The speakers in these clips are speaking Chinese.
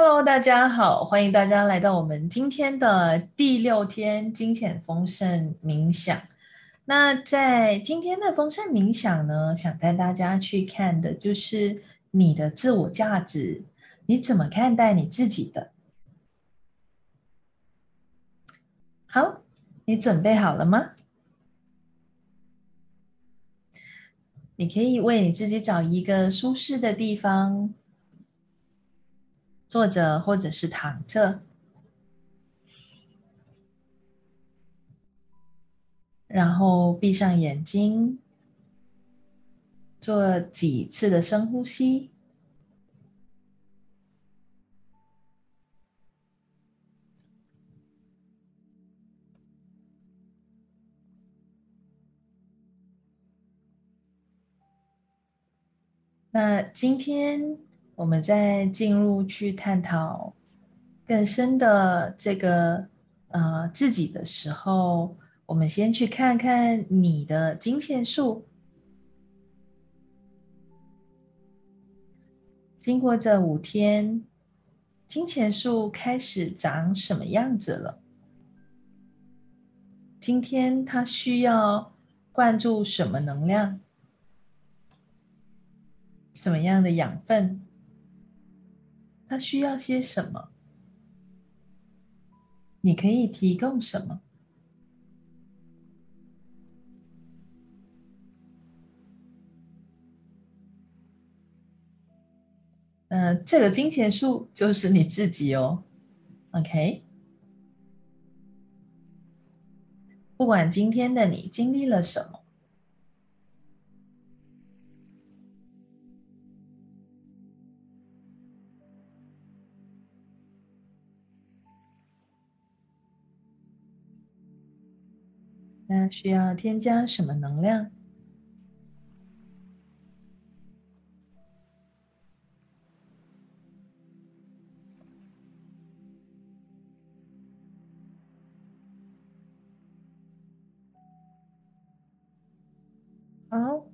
Hello，大家好，欢迎大家来到我们今天的第六天金钱丰盛冥想。那在今天的丰盛冥想呢，想带大家去看的就是你的自我价值，你怎么看待你自己的？好，你准备好了吗？你可以为你自己找一个舒适的地方。坐着或者是躺着，然后闭上眼睛，做几次的深呼吸。那今天。我们在进入去探讨更深的这个呃自己的时候，我们先去看看你的金钱树。经过这五天，金钱树开始长什么样子了？今天它需要灌注什么能量？什么样的养分？他需要些什么？你可以提供什么？嗯，这个金钱树就是你自己哦。OK，不管今天的你经历了什么。那需要添加什么能量？好，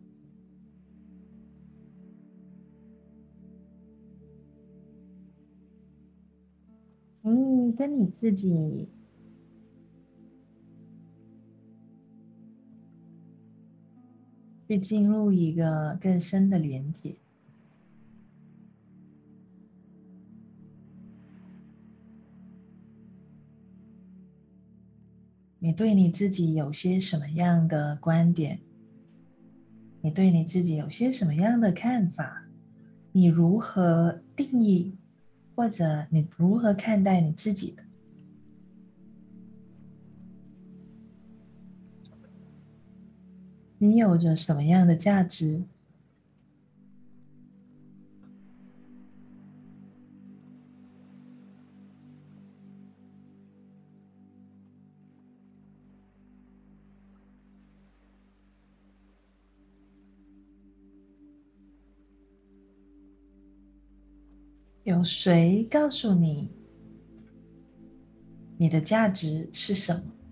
请你跟你自己。去进入一个更深的连接。你对你自己有些什么样的观点？你对你自己有些什么样的看法？你如何定义，或者你如何看待你自己的？你有着什么样的价值？有谁告诉你你的价值是什么？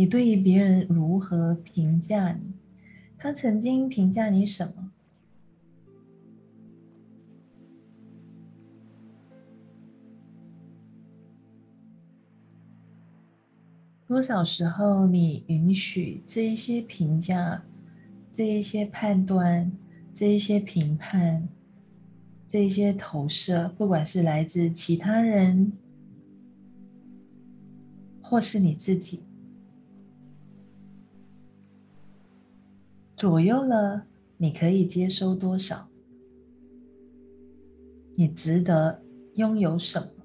你对于别人如何评价你？他曾经评价你什么？多少时候你允许这一些评价、这一些判断、这一些评判、这一些投射，不管是来自其他人，或是你自己？左右了，你可以接收多少？你值得拥有什么？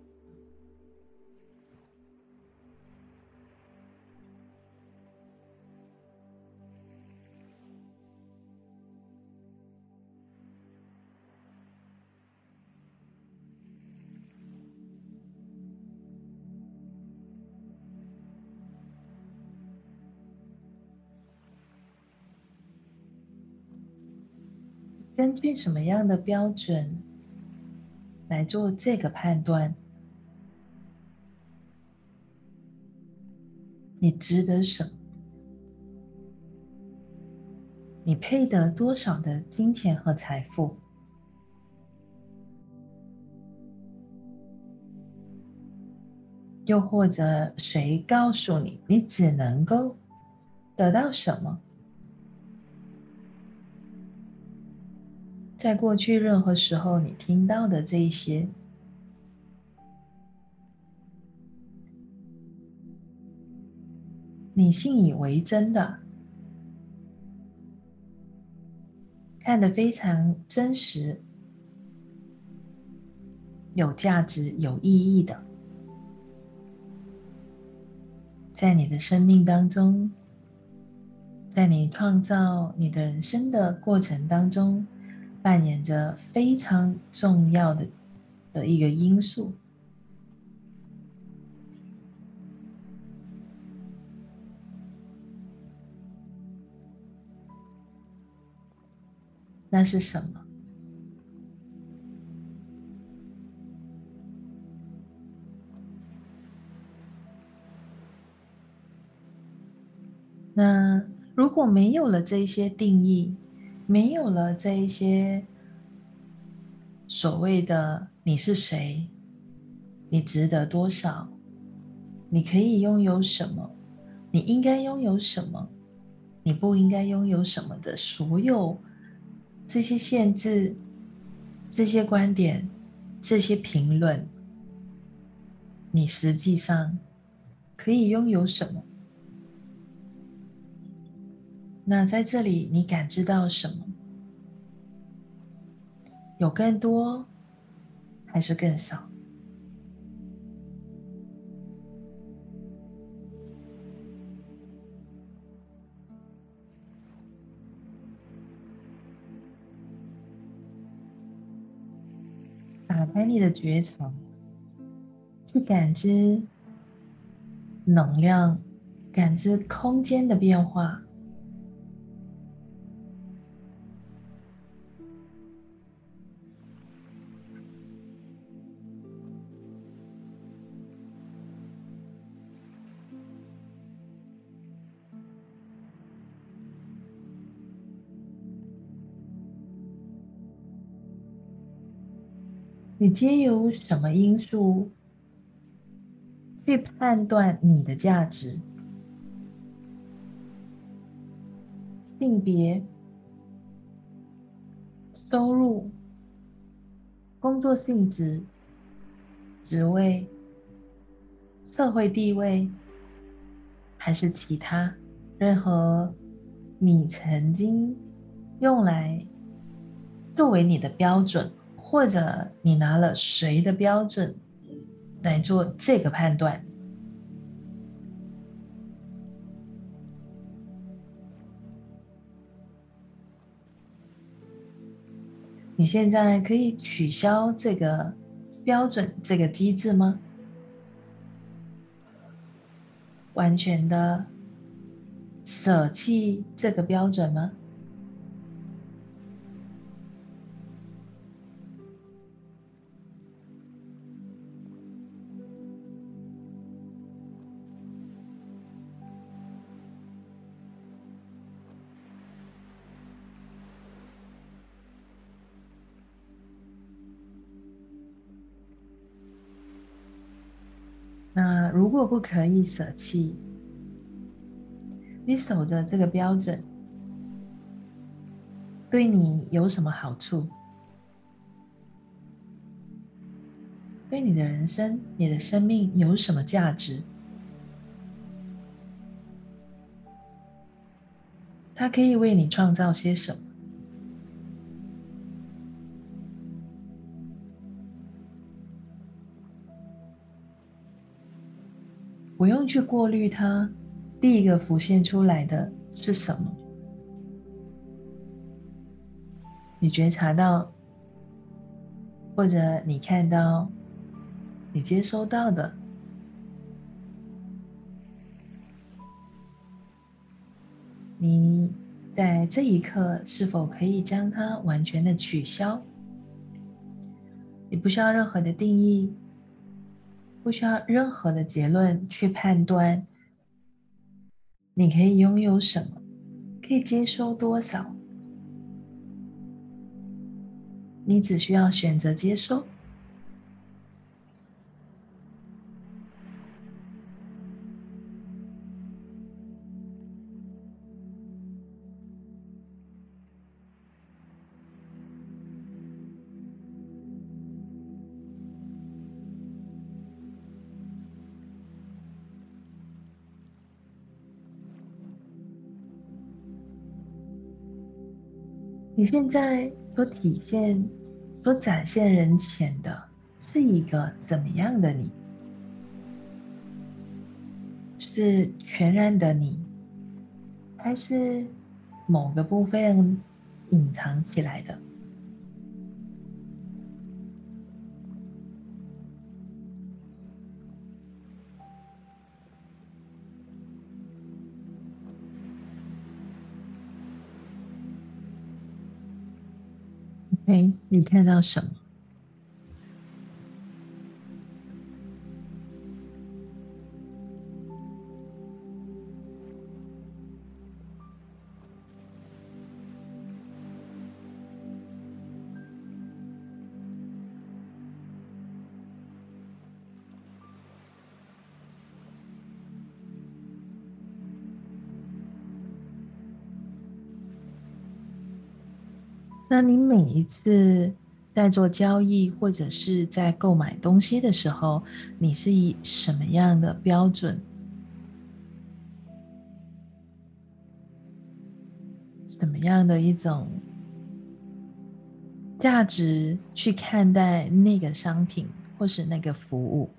根据什么样的标准来做这个判断？你值得什么？你配得多少的金钱和财富？又或者谁告诉你，你只能够得到什么？在过去任何时候，你听到的这一些，你信以为真的，看得非常真实、有价值、有意义的。在你的生命当中，在你创造你的人生的过程当中，扮演着非常重要的的一个因素，那是什么？那如果没有了这些定义，没有了这一些所谓的你是谁，你值得多少，你可以拥有什么，你应该拥有什么，你不应该拥有什么的所有这些限制、这些观点、这些评论，你实际上可以拥有什么？那在这里，你感知到什么？有更多，还是更少？打开你的觉察，去感知能量，感知空间的变化。你皆由什么因素去判断你的价值？性别、收入、工作性质、职位、社会地位，还是其他任何你曾经用来作为你的标准？或者你拿了谁的标准来做这个判断？你现在可以取消这个标准这个机制吗？完全的舍弃这个标准吗？那如果不可以舍弃，你守着这个标准，对你有什么好处？对你的人生、你的生命有什么价值？它可以为你创造些什么？去过滤它，第一个浮现出来的是什么？你觉察到，或者你看到，你接收到的，你在这一刻是否可以将它完全的取消？你不需要任何的定义。不需要任何的结论去判断你可以拥有什么可以接收多少。你只需要选择接受。现在所体现、所展现人前的，是一个怎么样的你？是全然的你，还是某个部分隐藏起来的？哎，你看到什么？那你每一次在做交易或者是在购买东西的时候，你是以什么样的标准、什么样的一种价值去看待那个商品或是那个服务？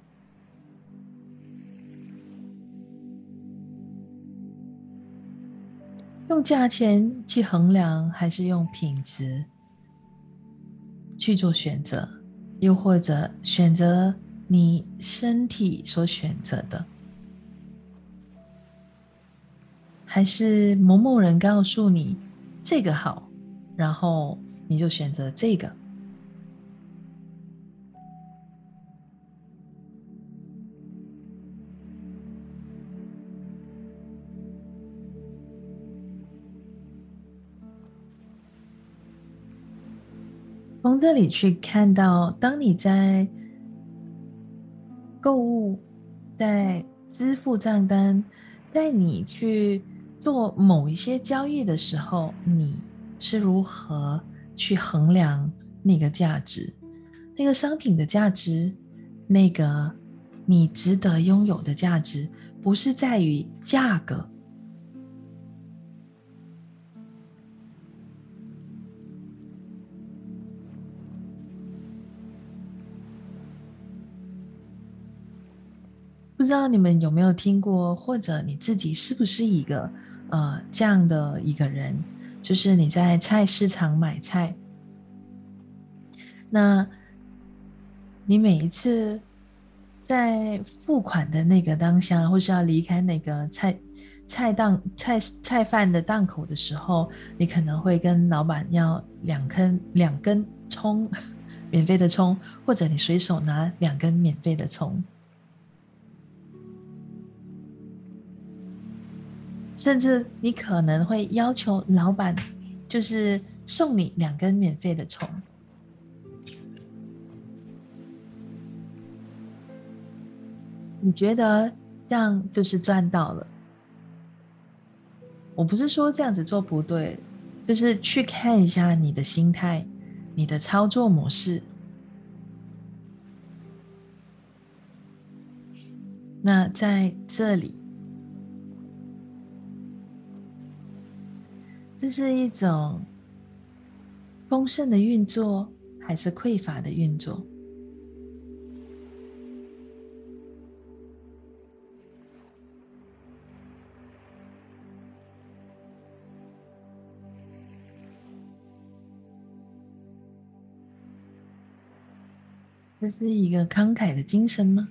用价钱去衡量，还是用品质去做选择？又或者选择你身体所选择的，还是某某人告诉你这个好，然后你就选择这个？从这里去看到，当你在购物、在支付账单、在你去做某一些交易的时候，你是如何去衡量那个价值、那个商品的价值、那个你值得拥有的价值，不是在于价格。不知道你们有没有听过，或者你自己是不是一个呃这样的一个人？就是你在菜市场买菜，那你每一次在付款的那个当下，或是要离开那个菜菜档菜菜饭的档口的时候，你可能会跟老板要两根两根葱，免费的葱，或者你随手拿两根免费的葱。甚至你可能会要求老板，就是送你两根免费的葱。你觉得这样就是赚到了？我不是说这样子做不对，就是去看一下你的心态、你的操作模式。那在这里。这是一种丰盛的运作，还是匮乏的运作？这是一个慷慨的精神吗？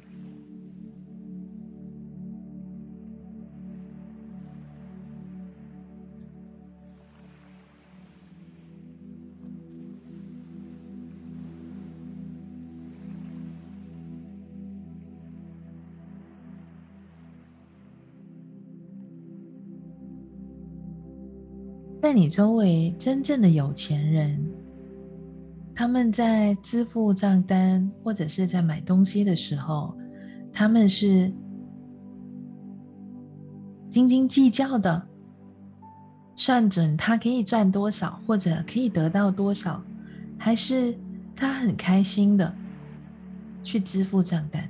在你周围真正的有钱人，他们在支付账单或者是在买东西的时候，他们是斤斤计较的，算准他可以赚多少或者可以得到多少，还是他很开心的去支付账单？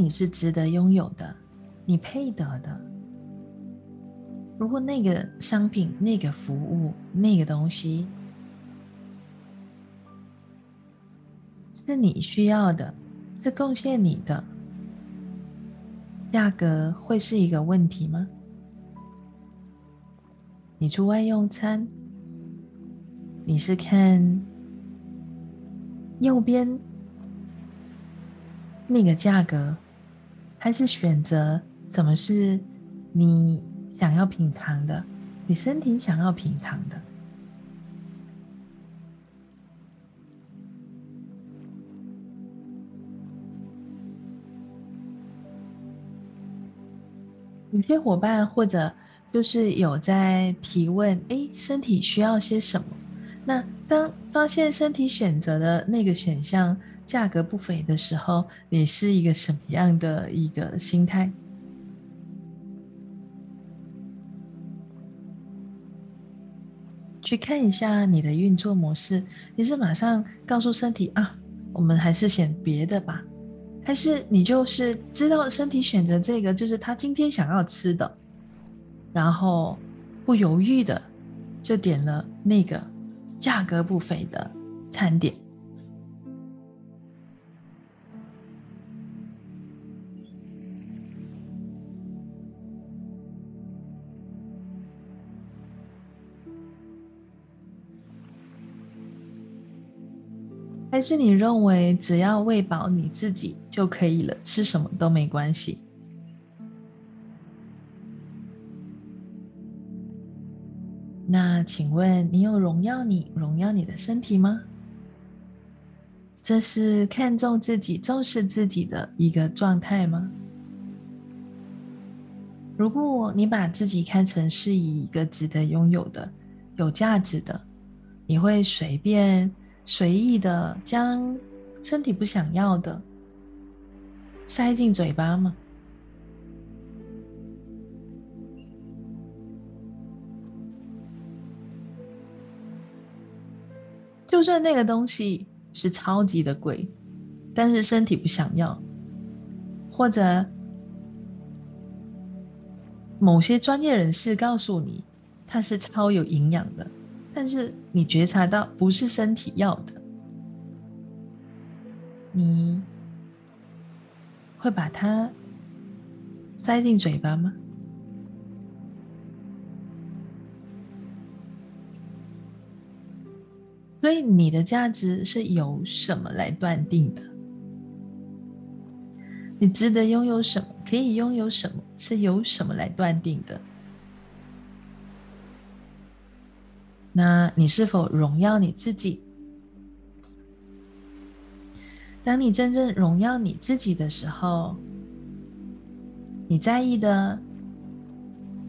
你是值得拥有的，你配得的。如果那个商品、那个服务、那个东西是你需要的，是贡献你的，价格会是一个问题吗？你出外用餐，你是看右边？那个价格，还是选择什么是你想要品尝的，你身体想要品尝的。有些伙伴或者就是有在提问，哎，身体需要些什么？那当发现身体选择的那个选项。价格不菲的时候，你是一个什么样的一个心态？去看一下你的运作模式，你是马上告诉身体啊，我们还是选别的吧？还是你就是知道身体选择这个就是他今天想要吃的，然后不犹豫的就点了那个价格不菲的餐点？还是你认为只要喂饱你自己就可以了，吃什么都没关系？那请问你有荣耀你、荣耀你的身体吗？这是看重自己、重视自己的一个状态吗？如果你把自己看成是一个值得拥有的、有价值的，你会随便。随意的将身体不想要的塞进嘴巴吗？就算那个东西是超级的贵，但是身体不想要，或者某些专业人士告诉你它是超有营养的。但是你觉察到不是身体要的，你会把它塞进嘴巴吗？所以你的价值是由什么来断定的？你值得拥有什么？可以拥有什么？是由什么来断定的？那你是否荣耀你自己？当你真正荣耀你自己的时候，你在意的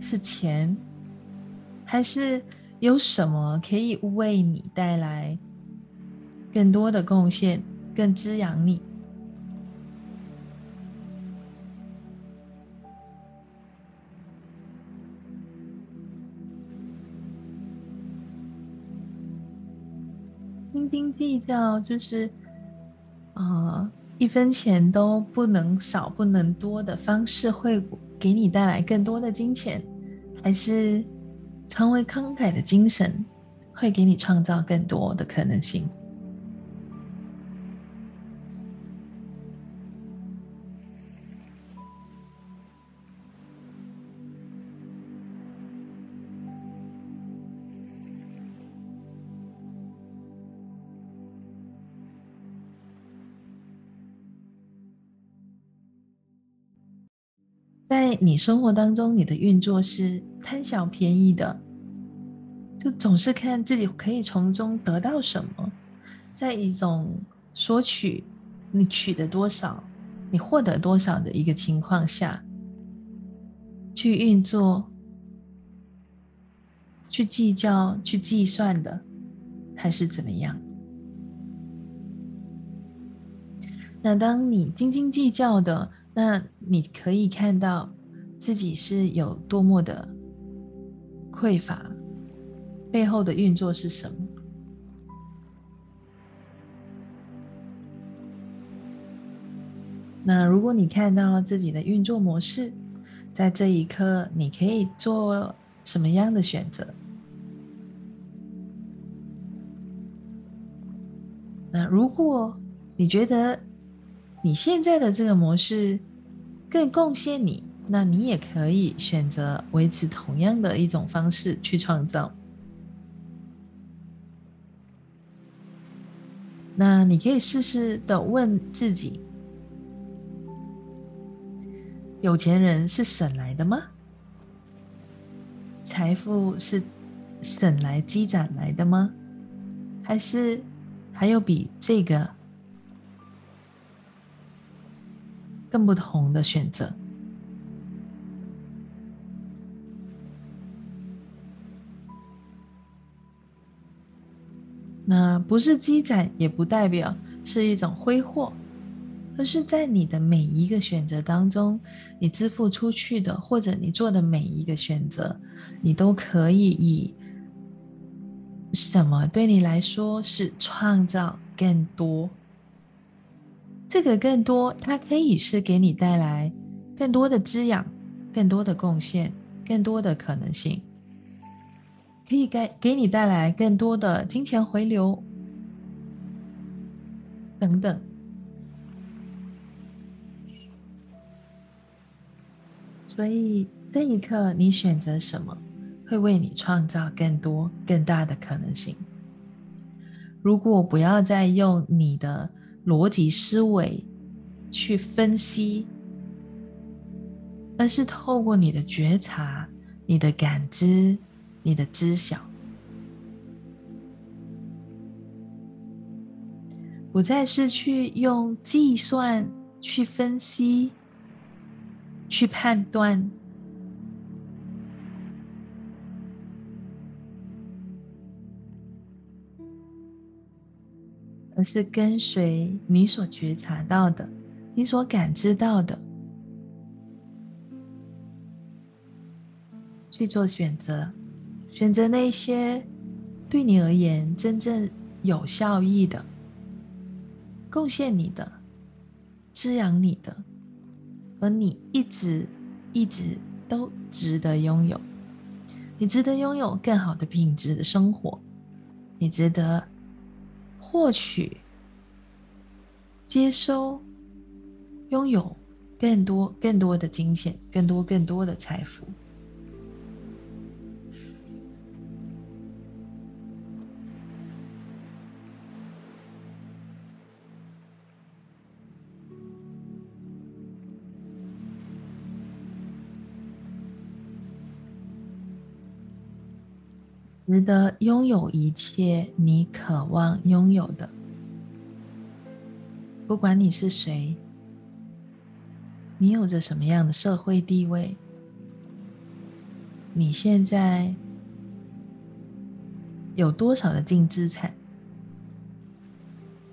是钱，还是有什么可以为你带来更多的贡献，更滋养你？斤计较就是，呃，一分钱都不能少、不能多的方式，会给你带来更多的金钱，还是成为慷慨的精神，会给你创造更多的可能性？在你生活当中，你的运作是贪小便宜的，就总是看自己可以从中得到什么，在一种索取，你取得多少，你获得多少的一个情况下，去运作、去计较、去计算的，还是怎么样？那当你斤斤计较的，那你可以看到自己是有多么的匮乏。背后的运作是什么？那如果你看到自己的运作模式，在这一刻，你可以做什么样的选择？那如果你觉得你现在的这个模式更贡献你，那你也可以选择维持同样的一种方式去创造。那你可以试试的问自己：有钱人是省来的吗？财富是省来积攒来的吗？还是还有比这个更不同的选择？那不是积攒，也不代表是一种挥霍，而是在你的每一个选择当中，你支付出去的，或者你做的每一个选择，你都可以以什么对你来说是创造更多？这个更多，它可以是给你带来更多的滋养、更多的贡献、更多的可能性。可以给给你带来更多的金钱回流，等等。所以这一刻，你选择什么，会为你创造更多、更大的可能性。如果不要再用你的逻辑思维去分析，而是透过你的觉察、你的感知。你的知晓，不再是去用计算去分析、去判断，是跟随你所觉察到的、你所感知到的去做选择。选择那些对你而言真正有效益的、贡献你的、滋养你的，而你一直一直都值得拥有。你值得拥有更好的品质的生活，你值得获取、接收、拥有更多更多的金钱、更多更多的财富。值得拥有一切你渴望拥有的，不管你是谁，你有着什么样的社会地位，你现在有多少的净资产，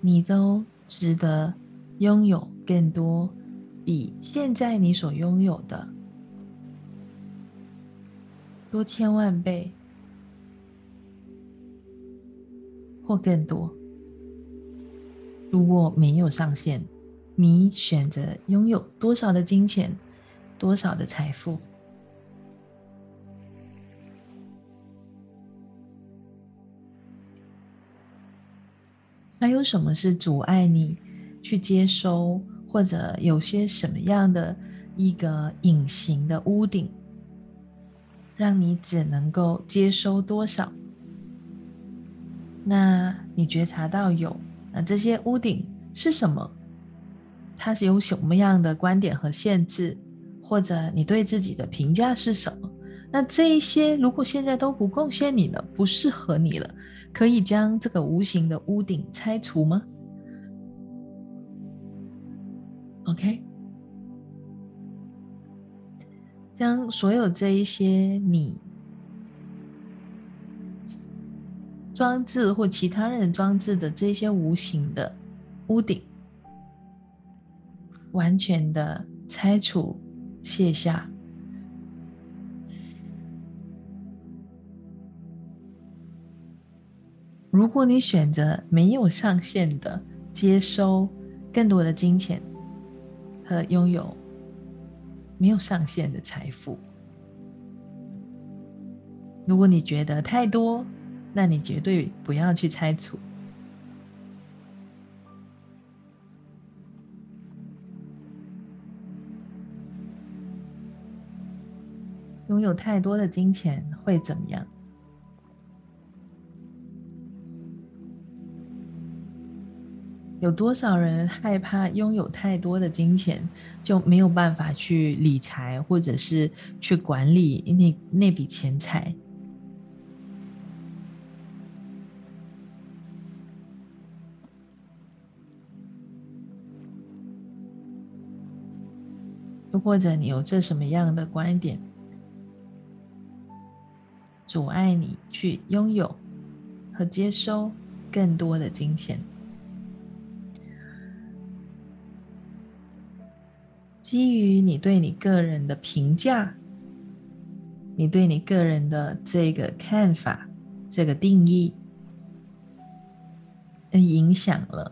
你都值得拥有更多，比现在你所拥有的多千万倍。或更多。如果没有上限，你选择拥有多少的金钱，多少的财富？还有什么是阻碍你去接收，或者有些什么样的一个隐形的屋顶，让你只能够接收多少？那你觉察到有那这些屋顶是什么？它是有什么样的观点和限制，或者你对自己的评价是什么？那这一些如果现在都不贡献你了，不适合你了，可以将这个无形的屋顶拆除吗？OK，将所有这一些你装置或其他人装置的这些无形的屋顶，完全的拆除、卸下。如果你选择没有上限的接收更多的金钱和拥有没有上限的财富，如果你觉得太多，那你绝对不要去拆除。拥有太多的金钱会怎么样？有多少人害怕拥有太多的金钱，就没有办法去理财，或者是去管理那那笔钱财？或者你有这什么样的观点，阻碍你去拥有和接收更多的金钱？基于你对你个人的评价，你对你个人的这个看法、这个定义，影响了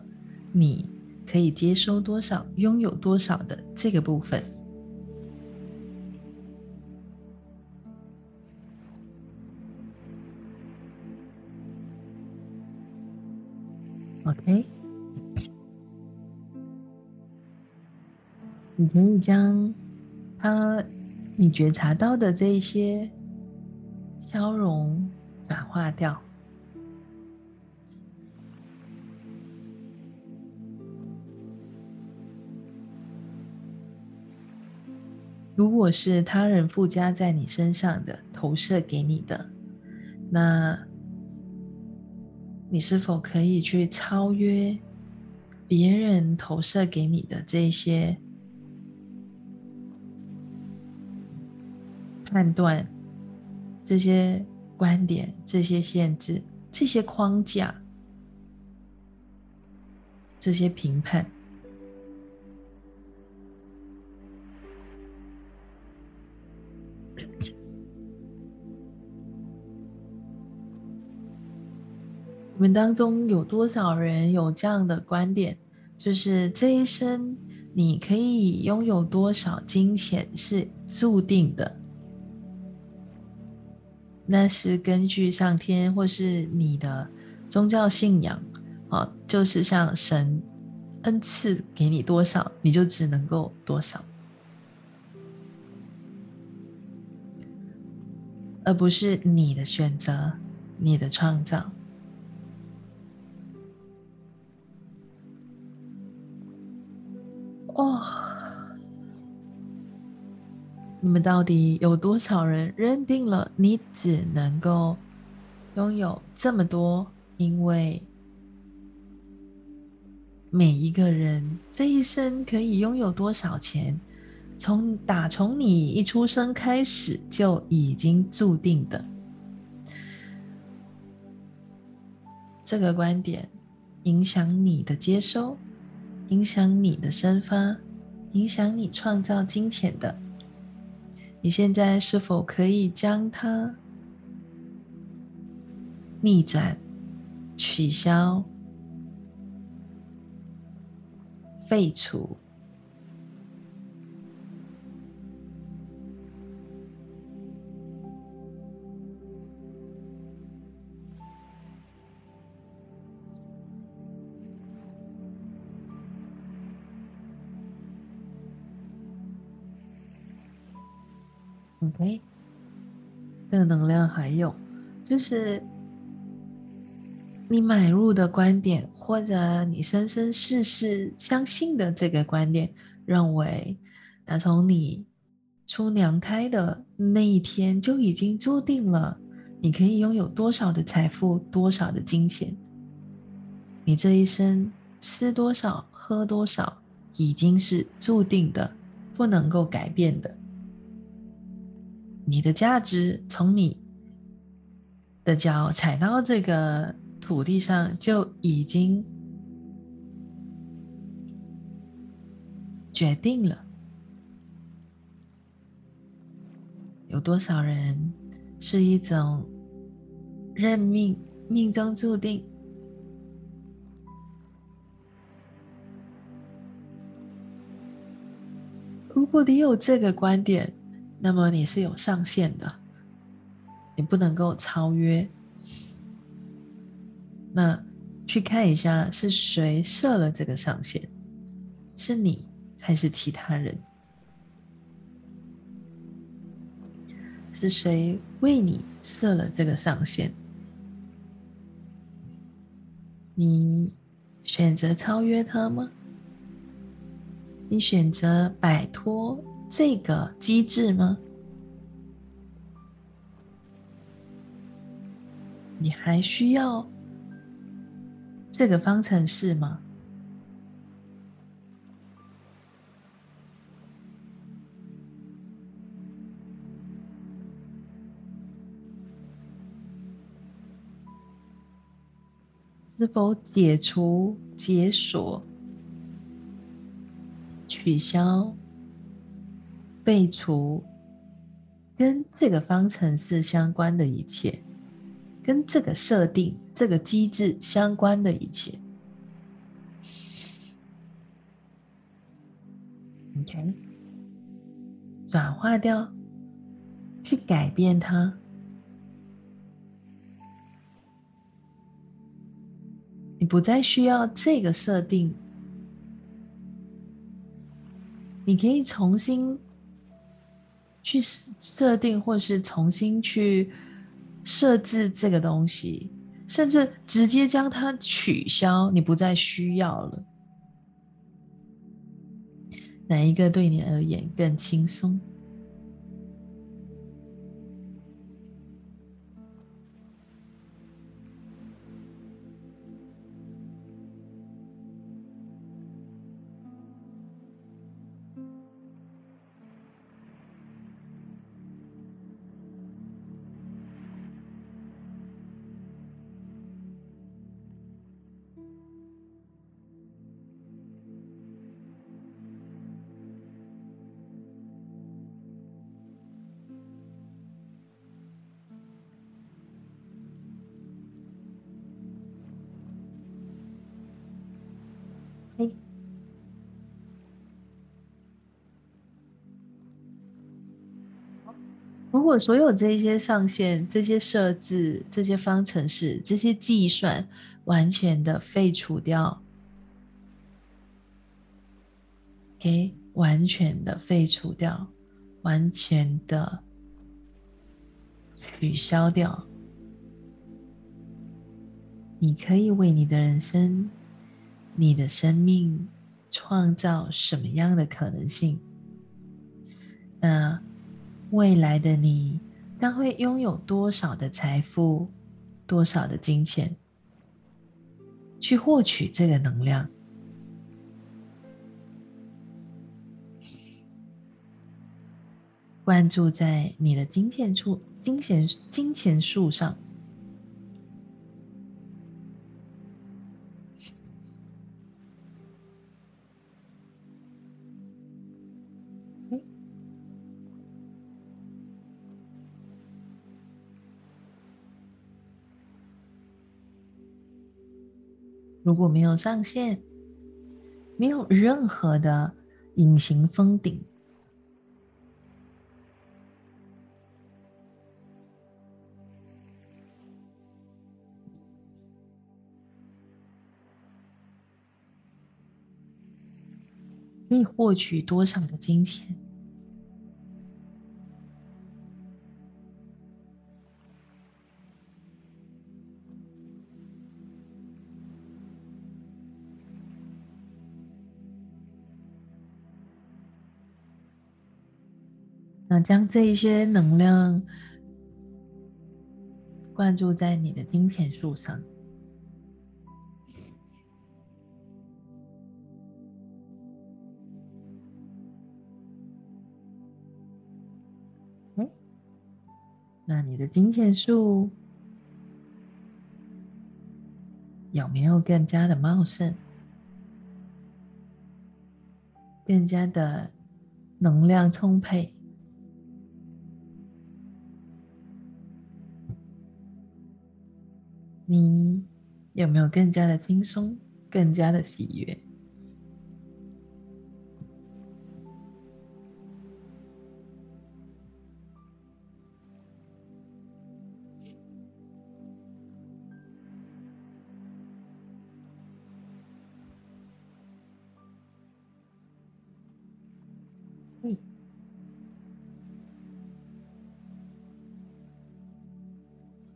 你可以接收多少、拥有多少的这个部分。哎。你可以将他你觉察到的这一些消融、转化掉。如果是他人附加在你身上的、投射给你的，那你是否可以去超越别人投射给你的这些？判断这些观点、这些限制、这些框架、这些评判，你们当中有多少人有这样的观点？就是这一生你可以拥有多少金钱是注定的。那是根据上天或是你的宗教信仰，啊，就是像神恩赐给你多少，你就只能够多少，而不是你的选择、你的创造。哦。你们到底有多少人认定了你只能够拥有这么多？因为每一个人这一生可以拥有多少钱，从打从你一出生开始就已经注定的。这个观点影响你的接收，影响你的生发，影响你创造金钱的。你现在是否可以将它逆转、取消、废除？OK，这个能量还有，就是你买入的观点，或者你生生世世相信的这个观点，认为打从你出娘胎的那一天就已经注定了，你可以拥有多少的财富，多少的金钱。你这一生吃多少，喝多少，已经是注定的，不能够改变的。你的价值从你的脚踩到这个土地上就已经决定了。有多少人是一种认命、命中注定？如果你有这个观点，那么你是有上限的，你不能够超越。那去看一下是谁设了这个上限，是你还是其他人？是谁为你设了这个上限？你选择超越他吗？你选择摆脱这个机制吗？你还需要这个方程式吗？是否解除、解锁、取消、废除跟这个方程式相关的一切，跟这个设定、这个机制相关的一切？OK，转化掉，去改变它。你不再需要这个设定，你可以重新去设定，或是重新去设置这个东西，甚至直接将它取消，你不再需要了。哪一个对你而言更轻松？如果所有这些上限、这些设置、这些方程式、这些计算完全的废除掉，给完全的废除掉，完全的取消掉，你可以为你的人生、你的生命创造什么样的可能性？那？未来的你将会拥有多少的财富，多少的金钱，去获取这个能量？关注在你的金钱处、金钱金钱树上。如果没有上限，没有任何的隐形封顶，你获取多少的金钱？将这一些能量灌注在你的金钱树上。那你的金钱树有没有更加的茂盛，更加的能量充沛？你有没有更加的轻松，更加的喜悦？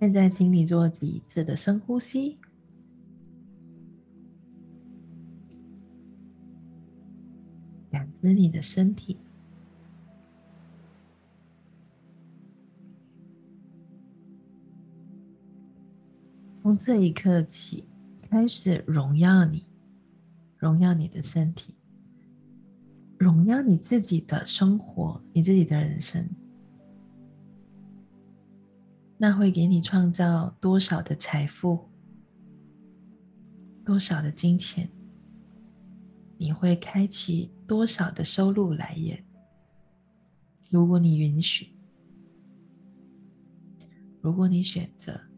现在，请你做几次的深呼吸，感知你的身体。从这一刻起，开始荣耀你，荣耀你的身体，荣耀你自己的生活，你自己的人生。那会给你创造多少的财富，多少的金钱？你会开启多少的收入来源？如果你允许，如果你选择。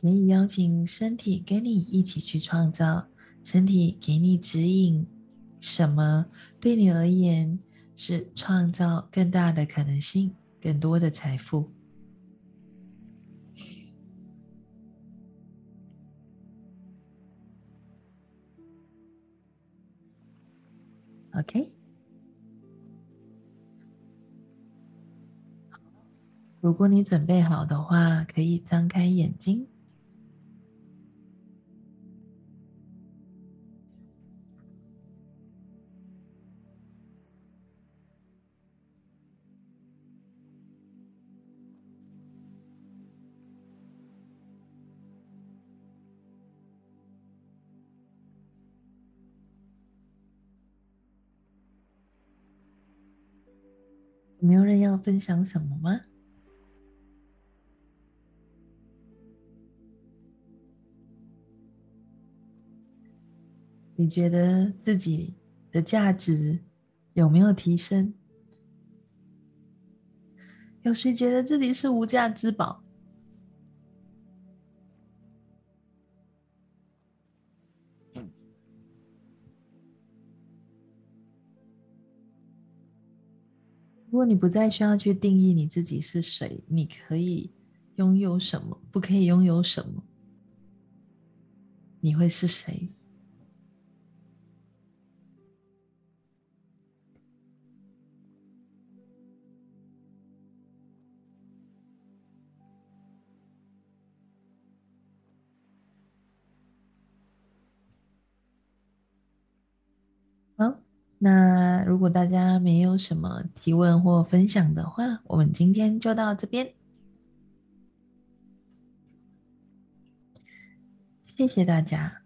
可以邀请身体跟你一起去创造，身体给你指引，什么对你而言是创造更大的可能性、更多的财富。OK，如果你准备好的话，可以张开眼睛。没有人要分享什么吗？你觉得自己的价值有没有提升？有谁觉得自己是无价之宝？如果你不再需要去定义你自己是谁，你可以拥有什么，不可以拥有什么，你会是谁？好。如果大家没有什么提问或分享的话，我们今天就到这边。谢谢大家。